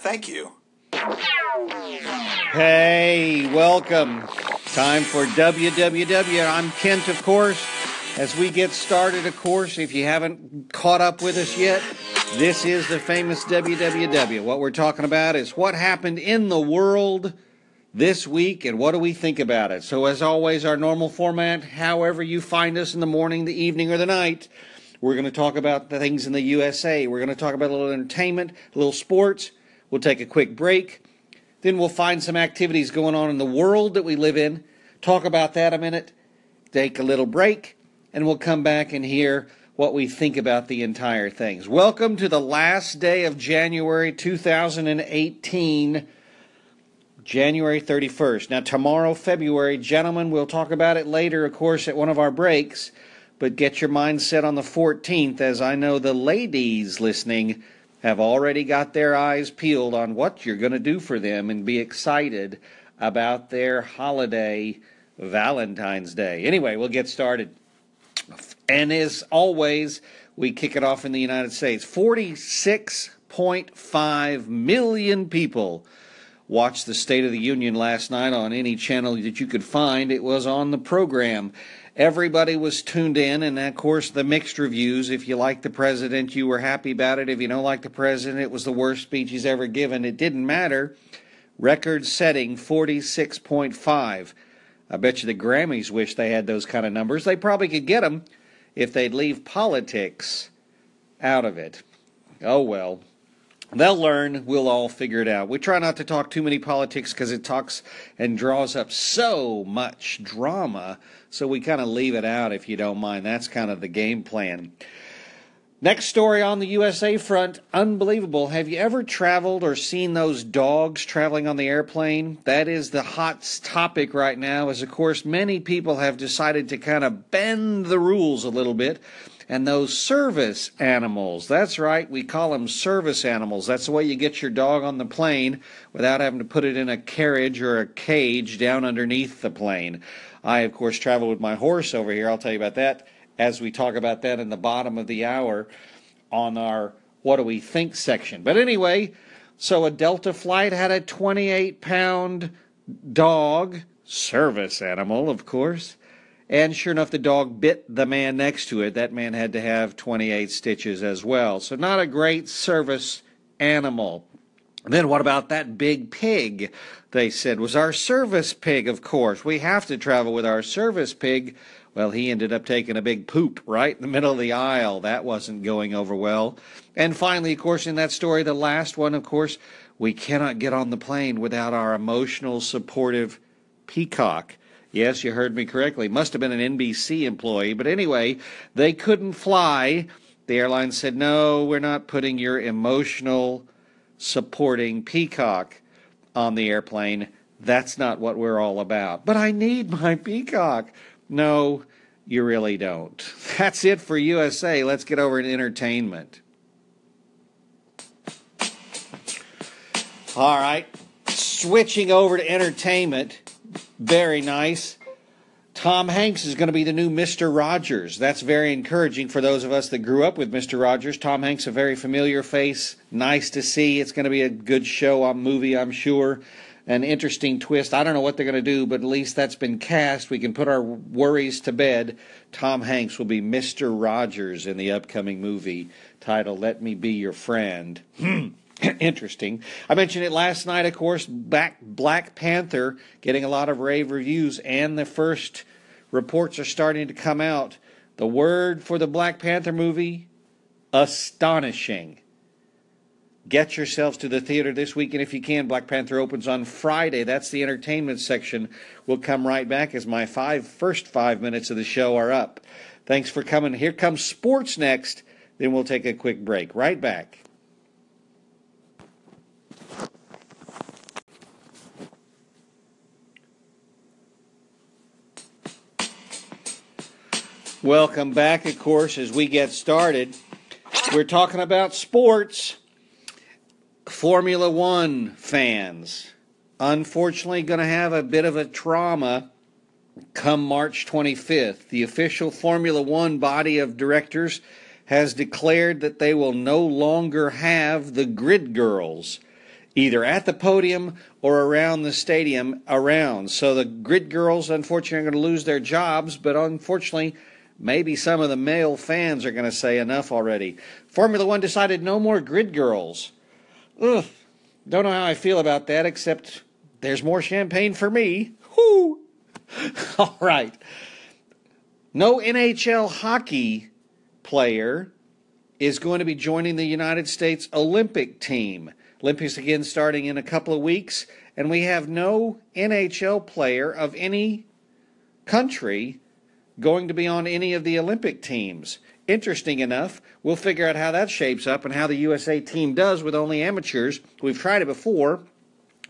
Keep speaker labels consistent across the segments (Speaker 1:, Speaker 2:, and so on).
Speaker 1: Thank you.
Speaker 2: Hey, welcome. Time for WWW. I'm Kent, of course. As we get started, of course, if you haven't caught up with us yet, this is the famous WWW. What we're talking about is what happened in the world this week and what do we think about it. So, as always, our normal format, however you find us in the morning, the evening, or the night, we're going to talk about the things in the USA. We're going to talk about a little entertainment, a little sports. We'll take a quick break. Then we'll find some activities going on in the world that we live in. Talk about that a minute. Take a little break and we'll come back and hear what we think about the entire things. Welcome to the last day of January 2018, January 31st. Now, tomorrow, February, gentlemen, we'll talk about it later, of course, at one of our breaks, but get your mind set on the 14th, as I know the ladies listening have already got their eyes peeled on what you're going to do for them and be excited about their holiday, Valentine's Day. Anyway, we'll get started. And as always, we kick it off in the United States. 46.5 million people watched the State of the Union last night on any channel that you could find. It was on the program. Everybody was tuned in, and of course, the mixed reviews. If you like the president, you were happy about it. If you don't like the president, it was the worst speech he's ever given. It didn't matter. Record setting 46.5. I bet you the Grammys wish they had those kind of numbers. They probably could get them if they'd leave politics out of it. Oh well. They'll learn. We'll all figure it out. We try not to talk too many politics because it talks and draws up so much drama. So we kind of leave it out if you don't mind. That's kind of the game plan. Next story on the USA front, unbelievable. Have you ever traveled or seen those dogs traveling on the airplane? That is the hot topic right now, as of course many people have decided to kind of bend the rules a little bit. And those service animals, that's right, we call them service animals. That's the way you get your dog on the plane without having to put it in a carriage or a cage down underneath the plane. I, of course, travel with my horse over here. I'll tell you about that as we talk about that in the bottom of the hour on our What Do We Think section. But anyway, so a Delta flight had a 28 pound dog, service animal, of course. And sure enough, the dog bit the man next to it. That man had to have 28 stitches as well. So, not a great service animal. And then what about that big pig? They said was our service pig, of course. We have to travel with our service pig well, he ended up taking a big poop right in the middle of the aisle. That wasn't going over well. And finally, of course, in that story, the last one, of course, we cannot get on the plane without our emotional, supportive peacock. Yes, you heard me correctly. Must have been an NBC employee. But anyway, they couldn't fly. The airline said, no, we're not putting your emotional, supporting peacock on the airplane. That's not what we're all about. But I need my peacock. No, you really don't. That's it for USA. Let's get over to entertainment. All right, switching over to entertainment. Very nice. Tom Hanks is going to be the new Mr. Rogers. That's very encouraging for those of us that grew up with Mr. Rogers. Tom Hanks, a very familiar face. Nice to see. It's going to be a good show, a movie, I'm sure an interesting twist. I don't know what they're going to do, but at least that's been cast. We can put our worries to bed. Tom Hanks will be Mr. Rogers in the upcoming movie titled Let Me Be Your Friend. Hmm. interesting. I mentioned it last night, of course. Back Black Panther getting a lot of rave reviews, and the first reports are starting to come out. The word for the Black Panther movie astonishing. Get yourselves to the theater this weekend if you can. Black Panther opens on Friday. That's the entertainment section. We'll come right back as my five first five minutes of the show are up. Thanks for coming. Here comes sports next. Then we'll take a quick break. Right back. Welcome back, of course, as we get started. We're talking about sports. Formula One fans, unfortunately, going to have a bit of a trauma come March 25th. The official Formula One body of directors has declared that they will no longer have the grid girls either at the podium or around the stadium around. So the grid girls, unfortunately, are going to lose their jobs, but unfortunately, maybe some of the male fans are going to say enough already. Formula One decided no more grid girls. Ugh, don't know how I feel about that, except there's more champagne for me. Whoo! All right. No NHL hockey player is going to be joining the United States Olympic team. Olympics again starting in a couple of weeks, and we have no NHL player of any country going to be on any of the Olympic teams. Interesting enough, we'll figure out how that shapes up and how the USA team does with only amateurs. We've tried it before,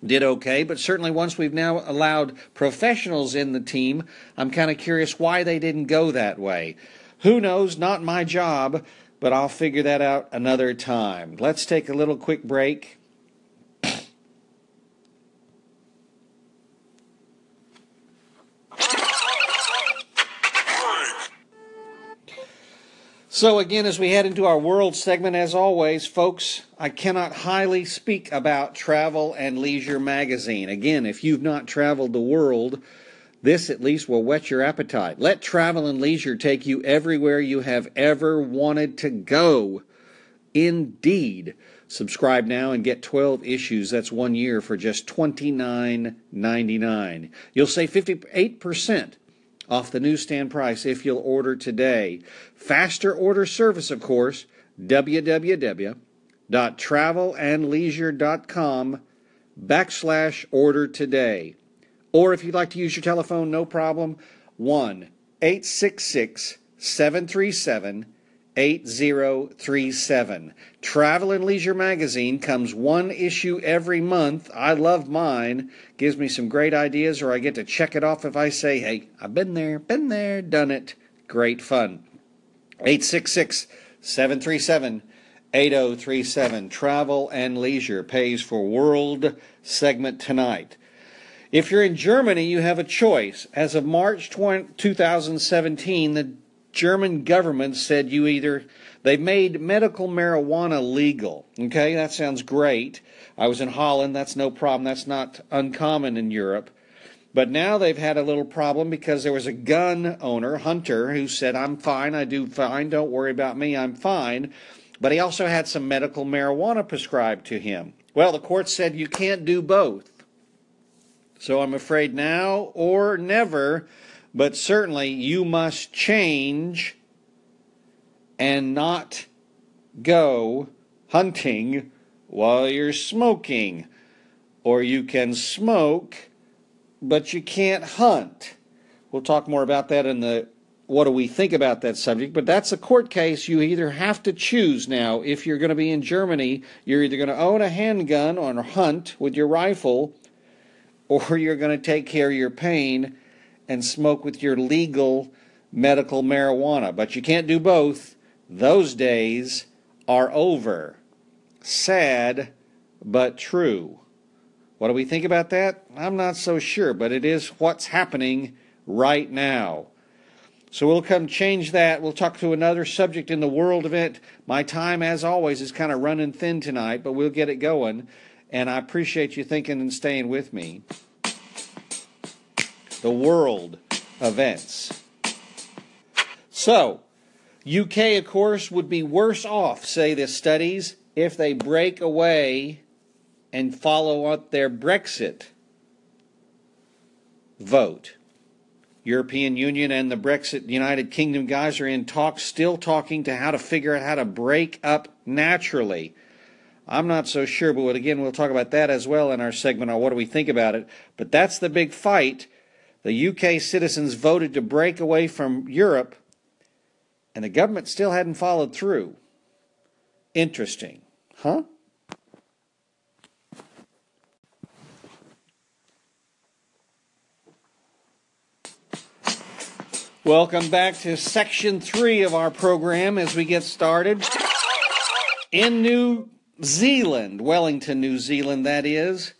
Speaker 2: did okay, but certainly once we've now allowed professionals in the team, I'm kind of curious why they didn't go that way. Who knows? Not my job, but I'll figure that out another time. Let's take a little quick break. So, again, as we head into our world segment, as always, folks, I cannot highly speak about Travel and Leisure magazine. Again, if you've not traveled the world, this at least will whet your appetite. Let Travel and Leisure take you everywhere you have ever wanted to go. Indeed. Subscribe now and get 12 issues. That's one year for just $29.99. You'll save 58% off the newsstand price if you'll order today. Faster order service, of course, www.travelandleisure.com backslash order today. Or if you'd like to use your telephone, no problem, 1 866 737 8037. Travel and Leisure magazine comes one issue every month. I love mine. Gives me some great ideas, or I get to check it off if I say, hey, I've been there, been there, done it. Great fun. 866 737 8037. Travel and Leisure pays for World segment tonight. If you're in Germany, you have a choice. As of March 20, 2017, the German government said you either they've made medical marijuana legal. Okay, that sounds great. I was in Holland, that's no problem. That's not uncommon in Europe. But now they've had a little problem because there was a gun owner, Hunter, who said, I'm fine, I do fine, don't worry about me, I'm fine. But he also had some medical marijuana prescribed to him. Well, the court said you can't do both. So I'm afraid now or never but certainly you must change and not go hunting while you're smoking. Or you can smoke, but you can't hunt. We'll talk more about that in the what do we think about that subject, but that's a court case. You either have to choose now. If you're going to be in Germany, you're either going to own a handgun or hunt with your rifle, or you're going to take care of your pain and smoke with your legal medical marijuana. But you can't do both. Those days are over. Sad, but true. What do we think about that? I'm not so sure, but it is what's happening right now. So we'll come change that. We'll talk to another subject in the world event. My time, as always, is kind of running thin tonight, but we'll get it going. And I appreciate you thinking and staying with me the world events. So, UK, of course, would be worse off, say the studies, if they break away and follow up their Brexit vote. European Union and the Brexit United Kingdom guys are in talks, still talking to how to figure out how to break up naturally. I'm not so sure, but again, we'll talk about that as well in our segment on what do we think about it. But that's the big fight the UK citizens voted to break away from Europe, and the government still hadn't followed through. Interesting, huh? Welcome back to section three of our program as we get started. In New Zealand, Wellington, New Zealand, that is,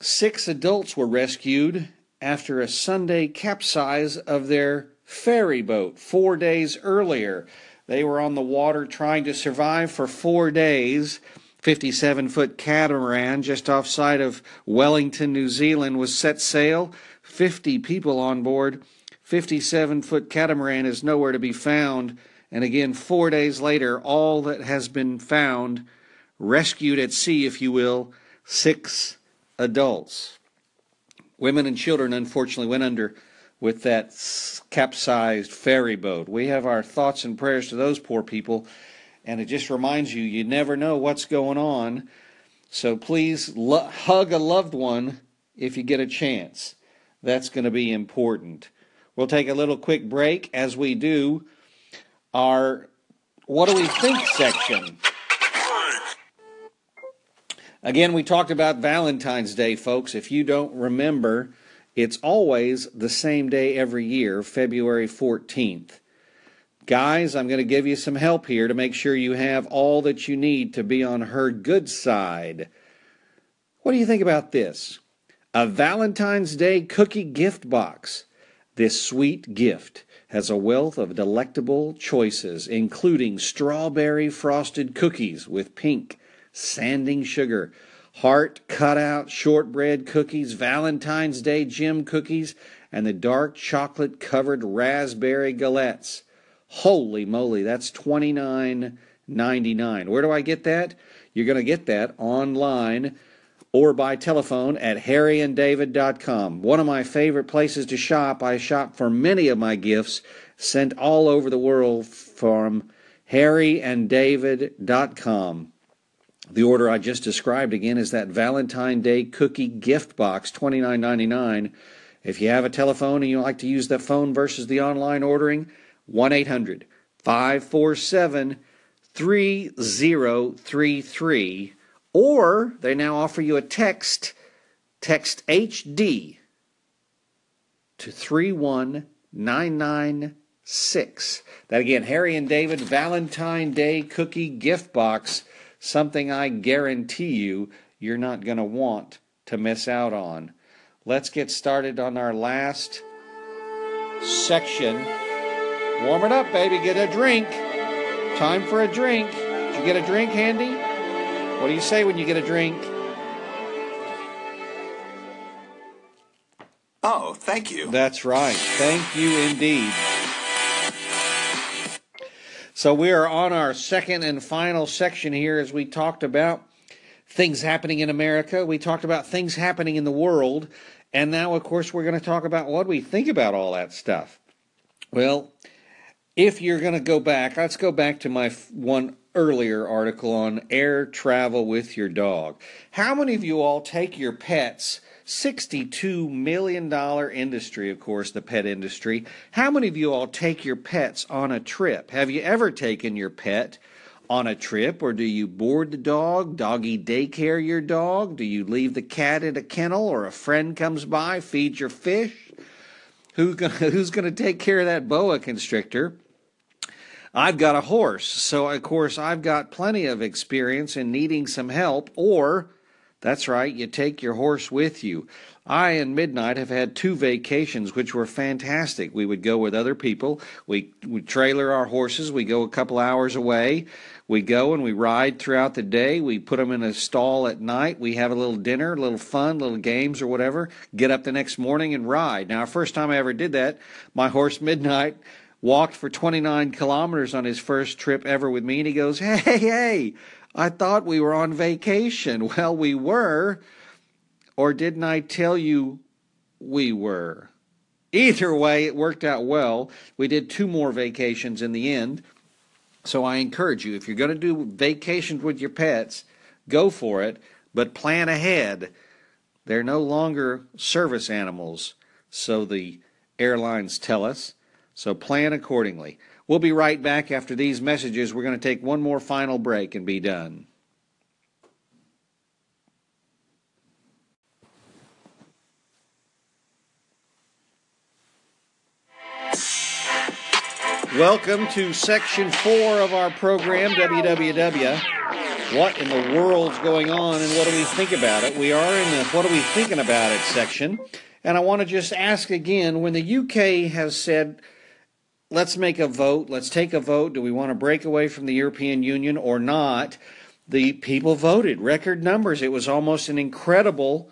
Speaker 2: six adults were rescued after a Sunday capsize of their ferry boat four days earlier. They were on the water trying to survive for four days. 57 foot catamaran just off side of Wellington, New Zealand was set sail. 50 people on board. 57 foot catamaran is nowhere to be found. And again, four days later, all that has been found, rescued at sea, if you will, six adults. Women and children, unfortunately, went under with that capsized ferry boat. We have our thoughts and prayers to those poor people, and it just reminds you you never know what's going on. So please lo- hug a loved one if you get a chance. That's going to be important. We'll take a little quick break as we do our What Do We Think section. Again, we talked about Valentine's Day, folks. If you don't remember, it's always the same day every year, February 14th. Guys, I'm going to give you some help here to make sure you have all that you need to be on her good side. What do you think about this? A Valentine's Day cookie gift box. This sweet gift has a wealth of delectable choices, including strawberry frosted cookies with pink sanding sugar, heart cutout shortbread cookies, Valentine's Day gem cookies, and the dark chocolate covered raspberry galettes. Holy moly, that's twenty nine ninety nine. Where do I get that? You're going to get that online or by telephone at harryanddavid.com. One of my favorite places to shop. I shop for many of my gifts sent all over the world from harryanddavid.com. The order I just described again is that Valentine Day cookie gift box, $29.99. If you have a telephone and you like to use the phone versus the online ordering, 1 800 547 3033 or they now offer you a text, text HD to 31996. That again, Harry and David Valentine Day cookie gift box, something I guarantee you you're not going to want to miss out on. Let's get started on our last section. Warm it up, baby. Get a drink. Time for a drink. Did you get a drink handy? What do you say when you get a drink?
Speaker 1: Oh, thank you.
Speaker 2: That's right. Thank you indeed. So we are on our second and final section here as we talked about things happening in America. We talked about things happening in the world. And now, of course, we're going to talk about what we think about all that stuff. Well, if you're going to go back, let's go back to my one earlier article on air travel with your dog. How many of you all take your pets? $62 million industry, of course, the pet industry. How many of you all take your pets on a trip? Have you ever taken your pet on a trip, or do you board the dog, doggy daycare your dog? Do you leave the cat in a kennel, or a friend comes by, feed your fish? Who's going to take care of that boa constrictor? I've got a horse, so of course I've got plenty of experience in needing some help, or that's right, you take your horse with you. I and Midnight have had two vacations which were fantastic. We would go with other people. We would trailer our horses. We go a couple hours away. We go and we ride throughout the day. We put them in a stall at night. We have a little dinner, a little fun, little games or whatever. Get up the next morning and ride. Now, first time I ever did that, my horse Midnight walked for 29 kilometers on his first trip ever with me, and he goes, Hey, hey, I thought we were on vacation. Well, we were. Or didn't I tell you we were? Either way, it worked out well. We did two more vacations in the end. So I encourage you, if you're going to do vacations with your pets, go for it, but plan ahead. They're no longer service animals, so the airlines tell us. So plan accordingly. We'll be right back after these messages. We're going to take one more final break and be done. Welcome to section four of our program, WWW. What in the world's going on and what do we think about it? We are in the What Are We Thinking About It section. And I want to just ask again when the UK has said, let's make a vote. Let's take a vote. Do we want to break away from the European Union or not? the people voted record numbers. It was almost an incredible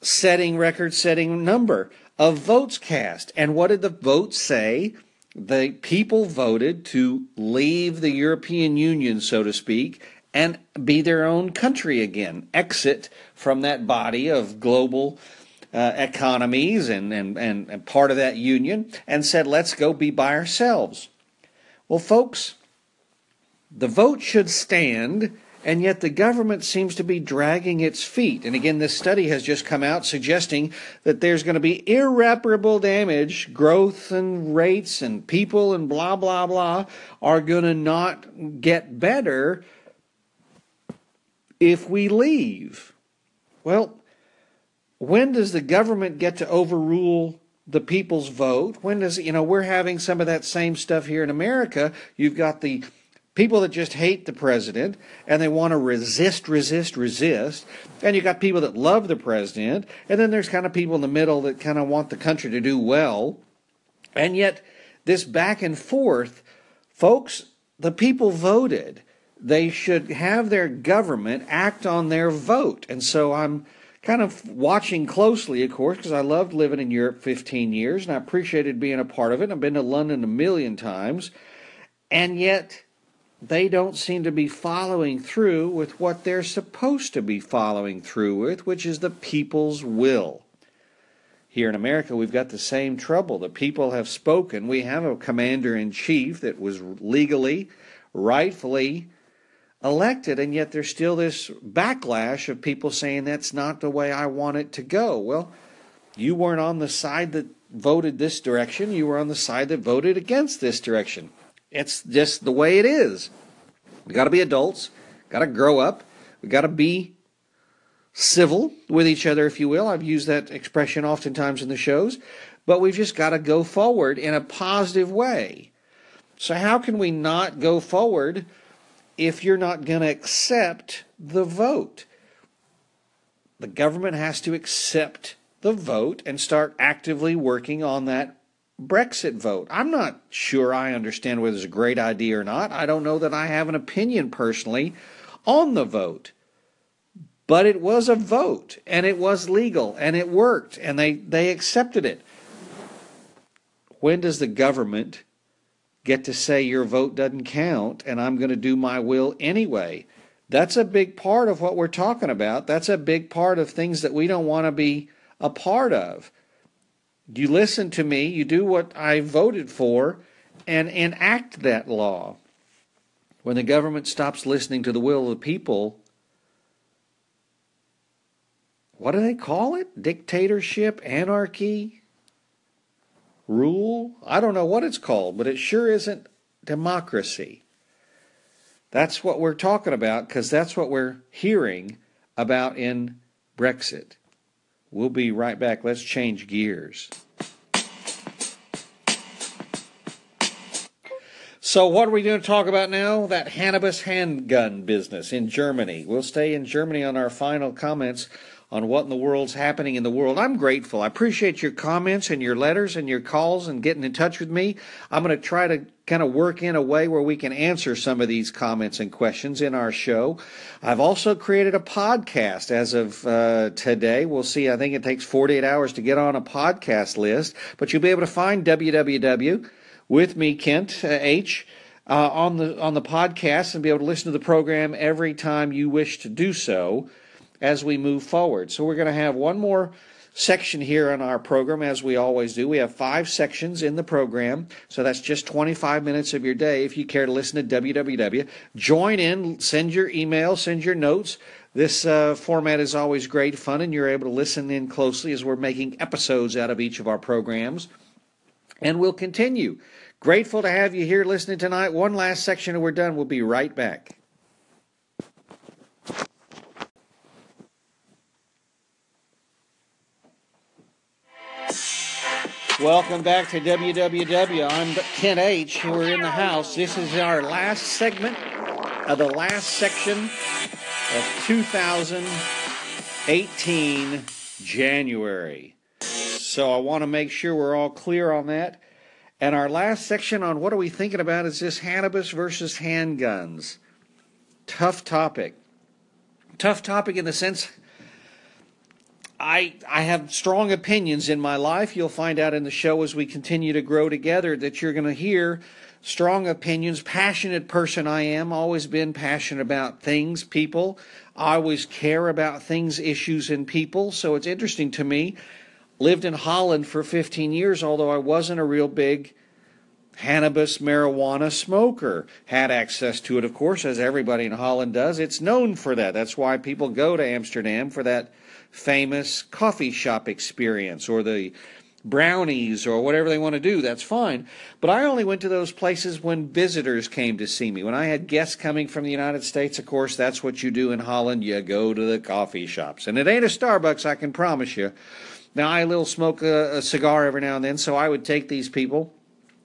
Speaker 2: setting record setting number of votes cast. And what did the votes say? The people voted to leave the European Union, so to speak, and be their own country again, exit from that body of global uh, economies and, and, and, and part of that union, and said, let's go be by ourselves. Well, folks, the vote should stand and yet the government seems to be dragging its feet. And again, this study has just come out suggesting that there's going to be irreparable damage, growth and rates and people and blah, blah, blah are going to not get better if we leave. Well, when does the government get to overrule the people's vote? When does, you know, we're having some of that same stuff here in America. You've got the people that just hate the president and they want to resist, resist, resist. And you've got people that love the president. And then there's kind of people in the middle that kind of want the country to do well. And yet, this back and forth, folks, the people voted. They should have their government act on their vote. And so I'm kind of watching closely, of course, because I loved living in Europe 15 years and I appreciated being a part of it. I've been to London a million times. And yet, they don't seem to be following through with what they're supposed to be following through with, which is the people's will. Here in America, we've got the same trouble. The people have spoken. We have a commander in chief that was legally, rightfully elected, and yet there's still this backlash of people saying that's not the way I want it to go. Well, you weren't on the side that voted this direction, you were on the side that voted against this direction. It's just the way it is. We got to be adults, got to grow up, we got to be civil with each other, if you will. I've used that expression oftentimes in the shows, but we've just got to go forward in a positive way. So, how can we not go forward if you're not going to accept the vote? The government has to accept the vote and start actively working on that Brexit vote. I'm not sure I understand whether it's a great idea or not. I don't know that I have an opinion personally on the vote. But it was a vote and it was legal and it worked and they, they accepted it. When does the government get to say your vote doesn't count and I'm going to do my will anyway? That's a big part of what we're talking about. That's a big part of things that we don't want to be a part of. You listen to me, you do what I voted for, and enact that law. When the government stops listening to the will of the people, what do they call it? Dictatorship, anarchy, rule? I don't know what it's called, but it sure isn't democracy. That's what we're talking about because that's what we're hearing about in Brexit. We'll be right back. Let's change gears. So, what are we going to talk about now? That Hannibus handgun business in Germany. We'll stay in Germany on our final comments on what in the world's happening in the world. I'm grateful. I appreciate your comments and your letters and your calls and getting in touch with me. I'm going to try to kind of work in a way where we can answer some of these comments and questions in our show. I've also created a podcast as of uh, today. We'll see. I think it takes 48 hours to get on a podcast list, but you'll be able to find www with me, Kent uh, H. Uh, on the on the podcast and be able to listen to the program every time you wish to do so as we move forward. So we're going to have one more section here in our program, as we always do. We have five sections in the program, so that's just 25 minutes of your day if you care to listen to WWW. Join in, send your email, send your notes. This uh, format is always great fun, and you're able to listen in closely as we're making episodes out of each of our programs. And we'll continue. Grateful to have you here listening tonight. One last section and we're done. We'll be right back. Welcome back to WWW. I'm Kent H. We're in the house. This is our last segment of the last section of 2018 January. So I want to make sure we're all clear on that. And our last section on what are we thinking about is this Hannibus versus handguns. tough topic. Tough topic in the sense I I have strong opinions in my life. You'll find out in the show as we continue to grow together that you're going to hear strong opinions, passionate person I am, always been passionate about things, people. I always care about things, issues and people. So it's interesting to me. Lived in Holland for 15 years although I wasn't a real big cannabis marijuana smoker. Had access to it, of course, as everybody in Holland does. It's known for that. That's why people go to Amsterdam for that famous coffee shop experience or the brownies or whatever they want to do. That's fine. But I only went to those places when visitors came to see me. When I had guests coming from the United States, of course, that's what you do in Holland. You go to the coffee shops. And it ain't a Starbucks, I can promise you. Now, I little smoke a, a cigar every now and then, so I would take these people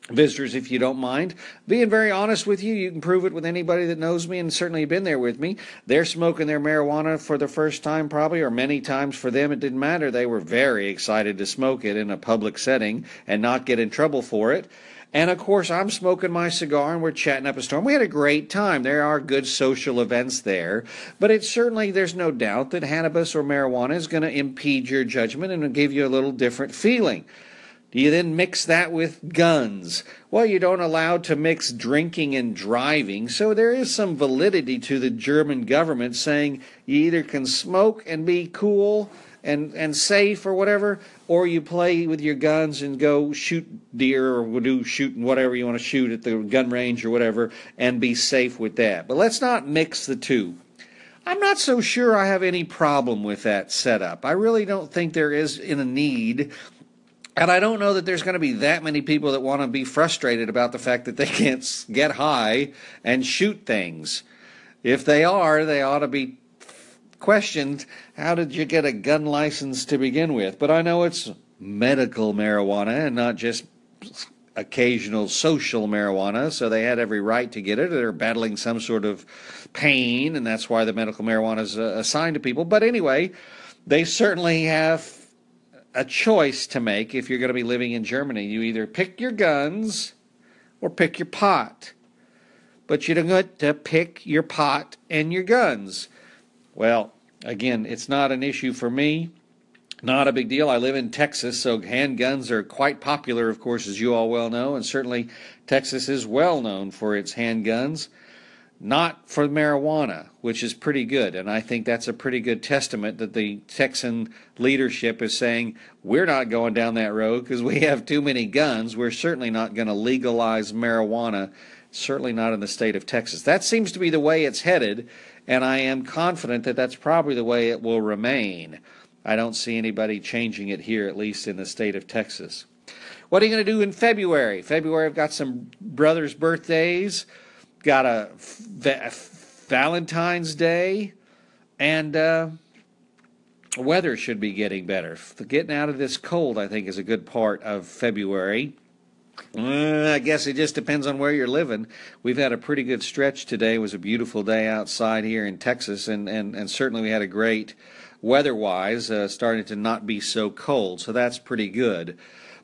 Speaker 2: visitors if you don't mind being very honest with you you can prove it with anybody that knows me and certainly been there with me. They're smoking their marijuana for the first time probably or many times for them. It didn't matter. They were very excited to smoke it in a public setting and not get in trouble for it. And of course i'm smoking my cigar and we're chatting up a storm. We had a great time. There are good social events there but it's certainly there's no doubt that cannabis or marijuana is going to impede your judgment and give you a little different feeling do you then mix that with guns? Well, you don't allow to mix drinking and driving, so there is some validity to the German government saying you either can smoke and be cool and, and safe or whatever, or you play with your guns and go shoot deer or do shooting whatever you want to shoot at the gun range or whatever and be safe with that. But let's not mix the two. I'm not so sure I have any problem with that setup. I really don't think there is in a need and I don't know that there's going to be that many people that want to be frustrated about the fact that they can't get high and shoot things. If they are, they ought to be questioned how did you get a gun license to begin with? But I know it's medical marijuana and not just occasional social marijuana, so they had every right to get it. They're battling some sort of pain, and that's why the medical marijuana is uh, assigned to people. But anyway, they certainly have a choice to make if you're going to be living in Germany. You either pick your guns or pick your pot. But you don't get to pick your pot and your guns. Well, again, it's not an issue for me. Not a big deal. I live in Texas, so handguns are quite popular, of course, as you all well know, and certainly Texas is well known for its handguns not for marijuana, which is pretty good. And I think that's a pretty good testament that the Texan leadership is saying, we're not going down that road because we have too many guns. We're certainly not going to legalize marijuana, certainly not in the state of Texas. That seems to be the way it's headed, and I am confident that that's probably the way it will remain. I don't see anybody changing it here, at least in the state of Texas. What are you going to do in February? February, I've got some brothers' birthdays got a Valentine's Day, and uh, weather should be getting better. Getting out of this cold, I think, is a good part of February. Uh, I guess it just depends on where you're living. We've had a pretty good stretch today. It was a beautiful day outside here in Texas, and, and, and certainly we had a great weather wise, uh, starting to not be so cold. So that's pretty good.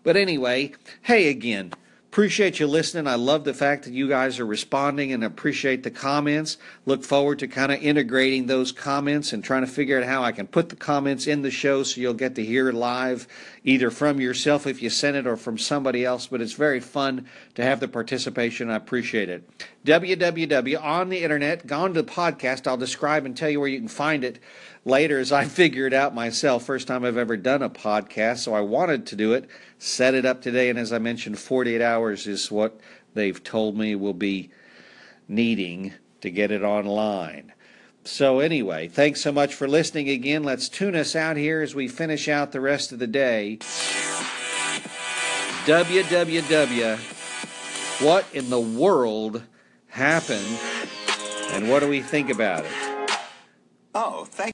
Speaker 2: But anyway, hey again, Appreciate you listening. I love the fact that you guys are responding and appreciate the comments. Look forward to kind of integrating those comments and trying to figure out how I can put the comments in the show so you'll get to hear it live, either from yourself if you send it or from somebody else. But it's very fun to have the participation. I appreciate it. www on the internet, gone to the podcast. I'll describe and tell you where you can find it later as I figured out myself. First time I've ever done a podcast, so I wanted to do it, set it up today, and as I mentioned, 48 hours is what they've told me will be needing to get it online. So, anyway, thanks so much for listening again. Let's tune us out here as we finish out the rest of the day. www. What in the world happened, and what do we think about it?
Speaker 1: Oh, thank